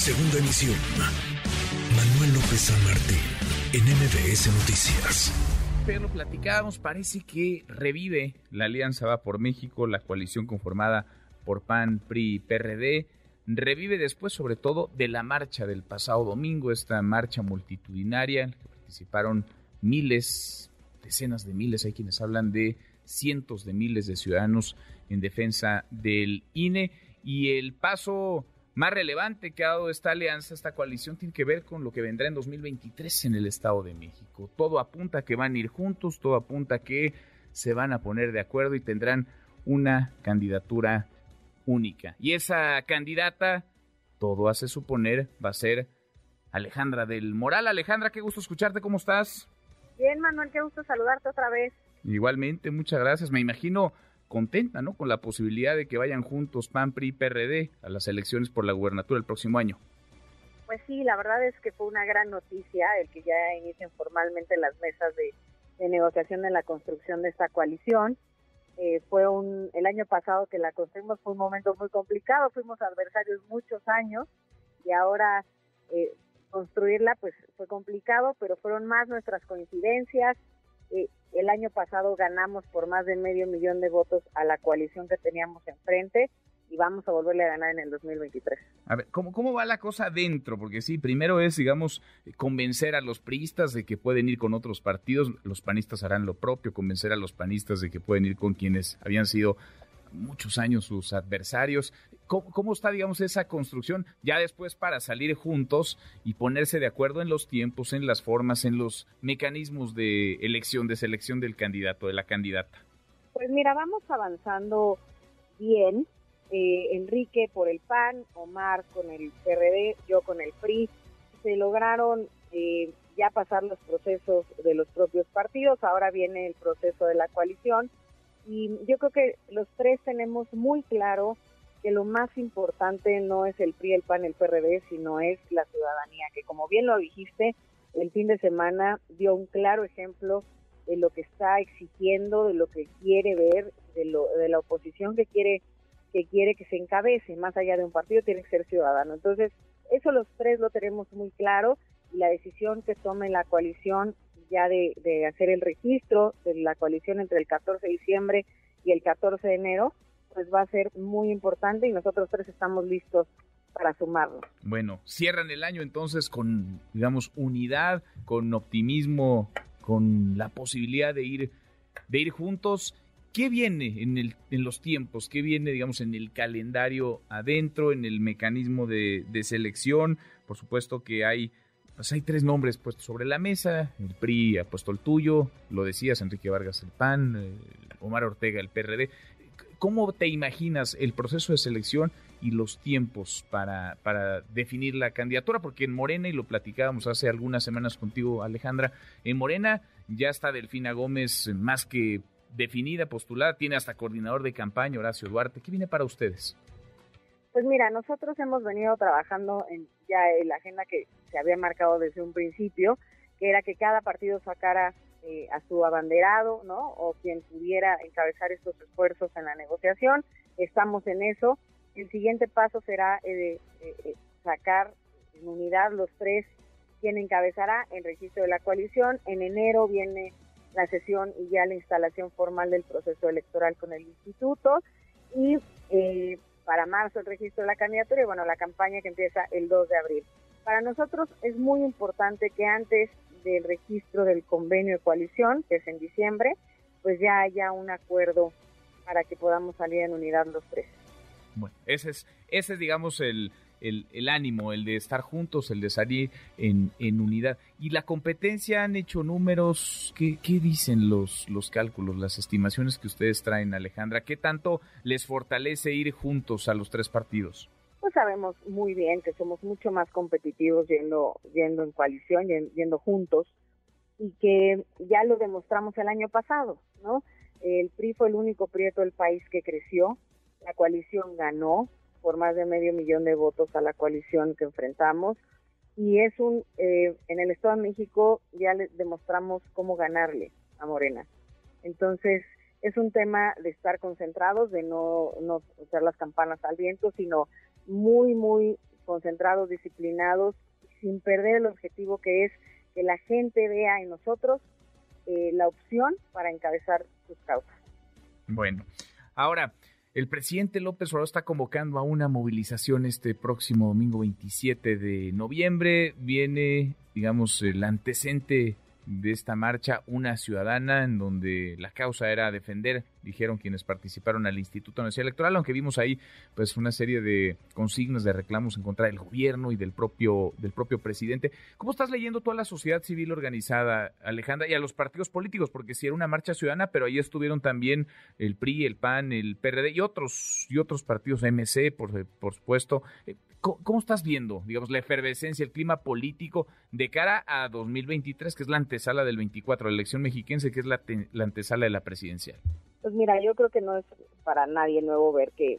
Segunda emisión. Manuel López San Martín, en MBS Noticias. Pero platicábamos, parece que revive la Alianza Va por México, la coalición conformada por PAN, PRI y PRD. Revive después, sobre todo, de la marcha del pasado domingo, esta marcha multitudinaria en la que participaron miles, decenas de miles, hay quienes hablan de cientos de miles de ciudadanos en defensa del INE. Y el paso más relevante que ha dado esta alianza, esta coalición, tiene que ver con lo que vendrá en 2023 en el Estado de México. Todo apunta a que van a ir juntos, todo apunta a que se van a poner de acuerdo y tendrán una candidatura única. Y esa candidata, todo hace suponer, va a ser Alejandra del Moral. Alejandra, qué gusto escucharte, ¿cómo estás? Bien, Manuel, qué gusto saludarte otra vez. Igualmente, muchas gracias. Me imagino contenta, ¿no? Con la posibilidad de que vayan juntos PAN, PRI PRD a las elecciones por la gubernatura el próximo año. Pues sí, la verdad es que fue una gran noticia el que ya inicien formalmente las mesas de, negociación en la construcción de esta coalición. Eh, fue un, el año pasado que la construimos fue un momento muy complicado, fuimos adversarios muchos años y ahora eh, construirla pues fue complicado, pero fueron más nuestras coincidencias, eh, el año pasado ganamos por más de medio millón de votos a la coalición que teníamos enfrente y vamos a volverle a ganar en el 2023. A ver, ¿cómo, cómo va la cosa adentro? Porque sí, primero es, digamos, convencer a los priistas de que pueden ir con otros partidos, los panistas harán lo propio, convencer a los panistas de que pueden ir con quienes habían sido muchos años sus adversarios. ¿Cómo, está, digamos, esa construcción ya después para salir juntos y ponerse de acuerdo en los tiempos, en las formas, en los mecanismos de elección, de selección del candidato, de la candidata? Pues mira, vamos avanzando bien. Eh, Enrique por el PAN, Omar con el PRD, yo con el PRI. Se lograron eh, ya pasar los procesos de los propios partidos, ahora viene el proceso de la coalición y yo creo que los tres tenemos muy claro que lo más importante no es el PRI, el PAN, el PRD, sino es la ciudadanía, que como bien lo dijiste, el fin de semana dio un claro ejemplo de lo que está exigiendo, de lo que quiere ver, de, lo, de la oposición que quiere que quiere que se encabece, más allá de un partido, tiene que ser ciudadano. Entonces, eso los tres lo tenemos muy claro y la decisión que tome la coalición ya de, hacer el registro de la coalición entre el 14 de diciembre y el 14 de enero, pues va a ser muy importante y nosotros tres estamos listos para sumarlo. Bueno, cierran el año entonces con, digamos, unidad, con optimismo, con la posibilidad de ir, de ir juntos. ¿Qué viene en, el, en los tiempos? ¿Qué viene, digamos, en el calendario adentro, en el mecanismo de, de selección? Por supuesto que hay pues hay tres nombres puestos sobre la mesa. El PRI ha puesto el tuyo, lo decías, Enrique Vargas el PAN, eh, Omar Ortega el PRD. ¿Cómo te imaginas el proceso de selección y los tiempos para, para definir la candidatura? Porque en Morena, y lo platicábamos hace algunas semanas contigo, Alejandra, en Morena ya está Delfina Gómez más que definida, postulada, tiene hasta coordinador de campaña, Horacio Duarte. ¿Qué viene para ustedes? Pues mira, nosotros hemos venido trabajando en ya la agenda que se había marcado desde un principio, que era que cada partido sacara eh, a su abanderado, ¿no? O quien pudiera encabezar estos esfuerzos en la negociación. Estamos en eso. El siguiente paso será eh, eh, sacar en unidad los tres quien encabezará el registro de la coalición. En enero viene la sesión y ya la instalación formal del proceso electoral con el instituto y eh, para marzo el registro de la candidatura y bueno, la campaña que empieza el 2 de abril. Para nosotros es muy importante que antes del registro del convenio de coalición, que es en diciembre, pues ya haya un acuerdo para que podamos salir en unidad los tres. Bueno, ese es, ese es digamos, el, el, ánimo, el de estar juntos, el de salir en, en unidad. ¿Y la competencia han hecho números? ¿Qué, ¿Qué, dicen los, los cálculos, las estimaciones que ustedes traen, Alejandra? ¿Qué tanto les fortalece ir juntos a los tres partidos? Pues sabemos muy bien que somos mucho más competitivos yendo, yendo en coalición, yendo juntos, y que ya lo demostramos el año pasado, ¿no? El PRI fue el único prieto del país que creció, la coalición ganó, por más de medio millón de votos a la coalición que enfrentamos. Y es un, eh, en el Estado de México ya le demostramos cómo ganarle a Morena. Entonces, es un tema de estar concentrados, de no, no hacer las campanas al viento, sino muy, muy concentrados, disciplinados, sin perder el objetivo que es que la gente vea en nosotros eh, la opción para encabezar sus causas. Bueno, ahora, el presidente López Obrador está convocando a una movilización este próximo domingo 27 de noviembre. Viene, digamos, el antecedente de esta marcha una ciudadana en donde la causa era defender, dijeron quienes participaron al Instituto Nacional Electoral, aunque vimos ahí pues una serie de consignas de reclamos en contra del gobierno y del propio del propio presidente. ¿Cómo estás leyendo toda la sociedad civil organizada, Alejandra, y a los partidos políticos? Porque si era una marcha ciudadana, pero ahí estuvieron también el PRI, el PAN, el PRD y otros y otros partidos MC, por, por supuesto. ¿Cómo, estás viendo, digamos, la efervescencia, el clima político de cara a 2023, que es la antesala del 24, la elección mexiquense, que es la, antesala de la presidencial? Pues mira, yo creo que no es para nadie nuevo ver que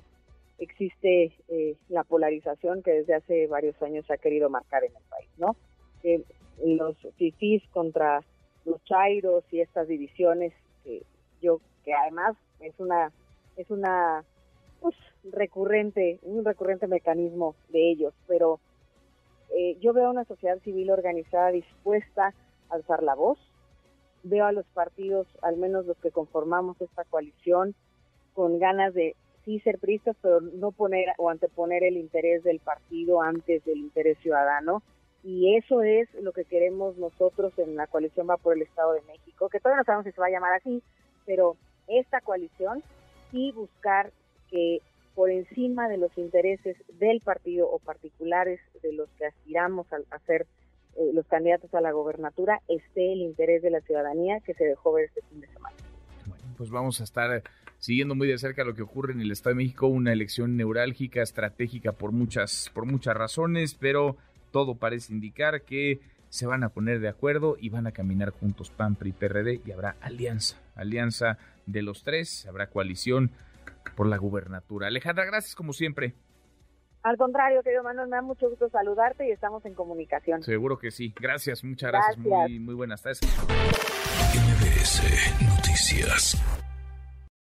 existe eh, la polarización que desde hace varios años se ha querido marcar en el país, ¿no? los fifís contra los chairos y estas divisiones, que yo que además es una es una pues, recurrente, un recurrente mecanismo de ellos, pero eh, yo veo una sociedad civil organizada dispuesta a alzar la voz, veo a los partidos, al menos los que conformamos esta coalición, con ganas de sí ser pristas, pero no poner o anteponer el interés del partido antes del interés ciudadano. Y eso es lo que queremos nosotros en la coalición Va por el Estado de México, que todavía no sabemos si se va a llamar así, pero esta coalición sí buscar que por encima de los intereses del partido o particulares de los que aspiramos a, ser eh, los candidatos a la gobernatura esté el interés de la ciudadanía que se dejó ver este fin de semana. Bueno, pues vamos a estar siguiendo muy de cerca lo que ocurre en el Estado de México, una elección neurálgica, estratégica por muchas, por muchas razones, pero todo parece indicar que se van a poner de acuerdo y van a caminar juntos PAN, PRI, PRD y habrá alianza, alianza de los tres, habrá coalición por la gubernatura. Alejandra, gracias como siempre. Al contrario, querido Manuel, me da mucho gusto saludarte y estamos en comunicación. Seguro que sí. Gracias, muchas gracias. Muy, muy buenas tardes. MBS Noticias.